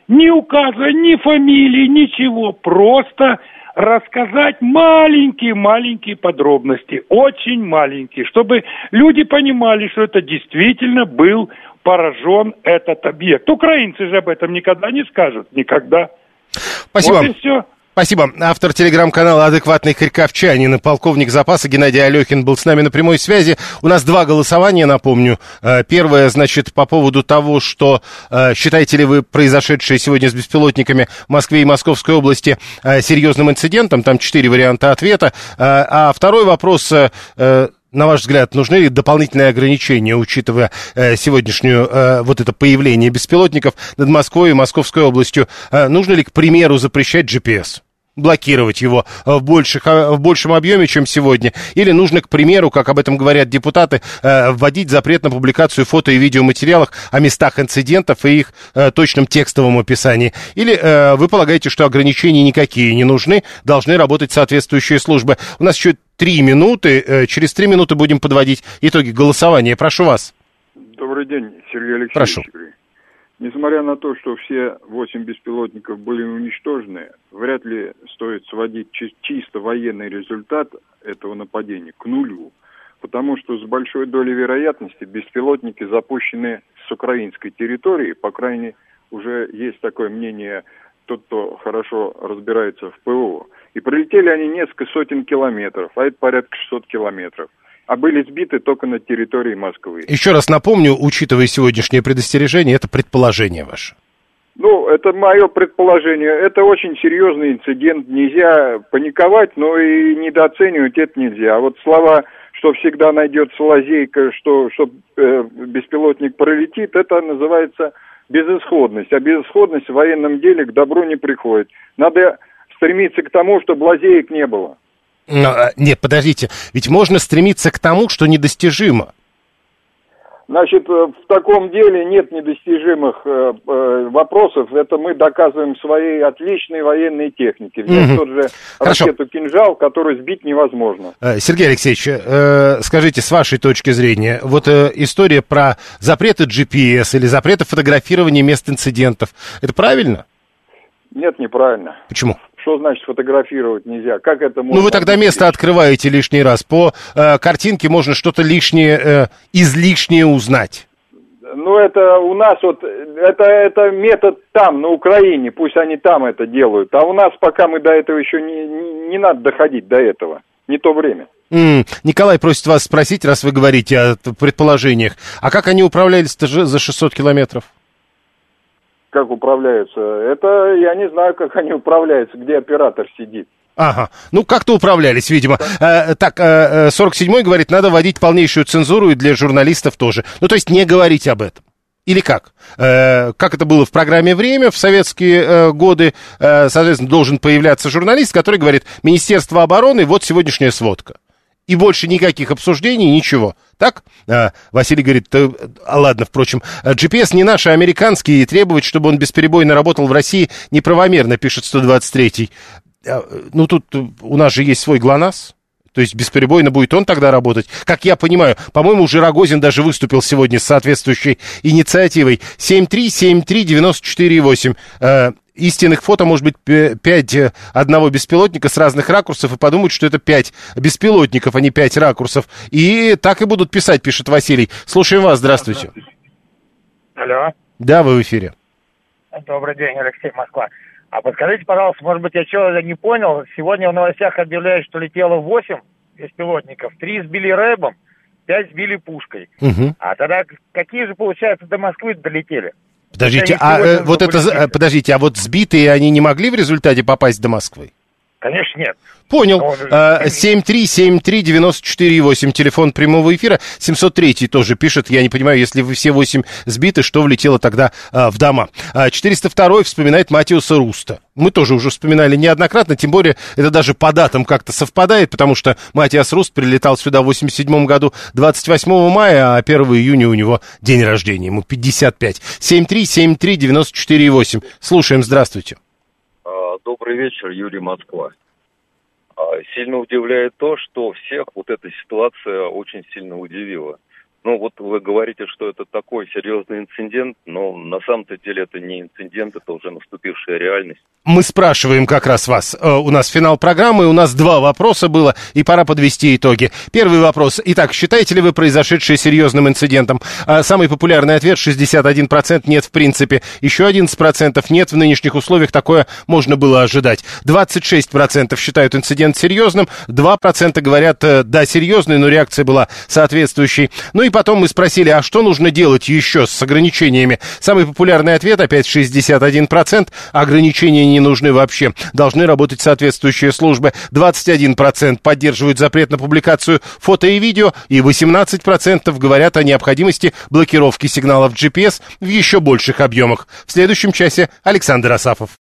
не указывая ни фамилии, ничего, просто рассказать маленькие-маленькие подробности, очень маленькие, чтобы люди понимали, что это действительно был поражен этот объект. Украинцы же об этом никогда не скажут, никогда. Спасибо. Вот и все. Спасибо. Автор телеграм-канала «Адекватный харьковчанин» и полковник запаса Геннадий Алехин был с нами на прямой связи. У нас два голосования, напомню. Э, Первое, значит, по поводу того, что э, считаете ли вы произошедшее сегодня с беспилотниками в Москве и Московской области э, серьезным инцидентом? Там четыре варианта ответа. А второй вопрос... на ваш взгляд, нужны ли дополнительные ограничения, учитывая э, сегодняшнюю э, вот это появление беспилотников над Москвой и Московской областью? Э, нужно ли, к примеру, запрещать GPS? Блокировать его в, больших, в большем объеме, чем сегодня? Или нужно, к примеру, как об этом говорят депутаты, вводить запрет на публикацию фото и видеоматериалов о местах инцидентов и их точном текстовом описании? Или вы полагаете, что ограничения никакие не нужны, должны работать соответствующие службы? У нас еще три минуты, через три минуты будем подводить итоги голосования. Прошу вас. Добрый день, Сергей Алексеевич. Прошу. Несмотря на то, что все восемь беспилотников были уничтожены, вряд ли стоит сводить чисто военный результат этого нападения к нулю, потому что с большой долей вероятности беспилотники запущены с украинской территории, по крайней уже есть такое мнение тот, кто хорошо разбирается в ПВО. И пролетели они несколько сотен километров, а это порядка 600 километров а были сбиты только на территории Москвы. Еще раз напомню, учитывая сегодняшнее предостережение, это предположение ваше. Ну, это мое предположение. Это очень серьезный инцидент. Нельзя паниковать, но и недооценивать это нельзя. А вот слова, что всегда найдется лазейка, что, что э, беспилотник пролетит, это называется безысходность. А безысходность в военном деле к добру не приходит. Надо стремиться к тому, чтобы лазеек не было. А, нет, подождите, ведь можно стремиться к тому, что недостижимо. Значит, э, в таком деле нет недостижимых э, э, вопросов. Это мы доказываем своей отличной военной технике. Взять угу. тот же Хорошо. ракету «Кинжал», которую сбить невозможно. Э, Сергей Алексеевич, э, скажите, с вашей точки зрения, вот э, история про запреты GPS или запреты фотографирования мест инцидентов, это правильно? Нет, неправильно. Почему? Что значит фотографировать нельзя? Как это можно? Ну, вы тогда место открываете лишний раз. По э, картинке можно что-то лишнее, э, излишнее узнать. Ну, это у нас вот, это, это метод там, на Украине, пусть они там это делают. А у нас пока мы до этого еще не, не, не надо доходить до этого. Не то время. Mm. Николай просит вас спросить, раз вы говорите о предположениях, а как они управлялись-то за 600 километров? Как управляются. Это я не знаю, как они управляются, где оператор сидит. Ага, ну как-то управлялись, видимо. Э, так, э, 47-й говорит, надо вводить полнейшую цензуру и для журналистов тоже. Ну, то есть не говорить об этом. Или как? Э, как это было в программе «Время» в советские э, годы, э, соответственно, должен появляться журналист, который говорит, Министерство обороны, вот сегодняшняя сводка и больше никаких обсуждений, ничего. Так? А, Василий говорит, а ладно, впрочем, GPS не наш, а американский, и требовать, чтобы он бесперебойно работал в России, неправомерно, пишет 123-й. А, ну, тут у нас же есть свой ГЛОНАСС. То есть бесперебойно будет он тогда работать. Как я понимаю, по-моему, уже Рогозин даже выступил сегодня с соответствующей инициативой. 7373948 истинных фото может быть 5 э, одного беспилотника с разных ракурсов и подумают, что это 5 беспилотников, а не 5 ракурсов. И так и будут писать, пишет Василий. Слушаем вас, здравствуйте. Алло. Да, вы в эфире. Добрый день, Алексей Москва. А подскажите, пожалуйста, может быть, я чего-то не понял. Сегодня в новостях объявляют, что летело 8 беспилотников. Три сбили рэбом, пять сбили пушкой. Угу. А тогда какие же, получается, до Москвы долетели? Подождите, а э, вот это, э, подождите, а вот сбитые они не могли в результате попасть до Москвы? Конечно, нет. Понял. 7373948, а, телефон прямого эфира. 703 тоже пишет, я не понимаю, если вы все 8 сбиты, что влетело тогда а, в дома. 402 а, вспоминает Матиуса Руста. Мы тоже уже вспоминали неоднократно, тем более это даже по датам как-то совпадает, потому что Матиас Руст прилетал сюда в 87 году 28 мая, а 1 июня у него день рождения, ему 55. 7373948. Слушаем, здравствуйте. Добрый вечер, Юрий Москва. А, сильно удивляет то, что всех вот эта ситуация очень сильно удивила. Ну, вот вы говорите, что это такой серьезный инцидент, но на самом-то деле это не инцидент, это уже наступившая реальность. Мы спрашиваем как раз вас. Э, у нас финал программы, у нас два вопроса было, и пора подвести итоги. Первый вопрос. Итак, считаете ли вы произошедшее серьезным инцидентом? А, самый популярный ответ 61% нет в принципе. Еще 11% нет в нынешних условиях, такое можно было ожидать. 26% считают инцидент серьезным, 2% говорят, э, да, серьезный, но реакция была соответствующей. Ну и потом мы спросили, а что нужно делать еще с ограничениями? Самый популярный ответ, опять 61%, ограничения не нужны вообще. Должны работать соответствующие службы. 21% поддерживают запрет на публикацию фото и видео, и 18% говорят о необходимости блокировки сигналов GPS в еще больших объемах. В следующем часе Александр Асафов.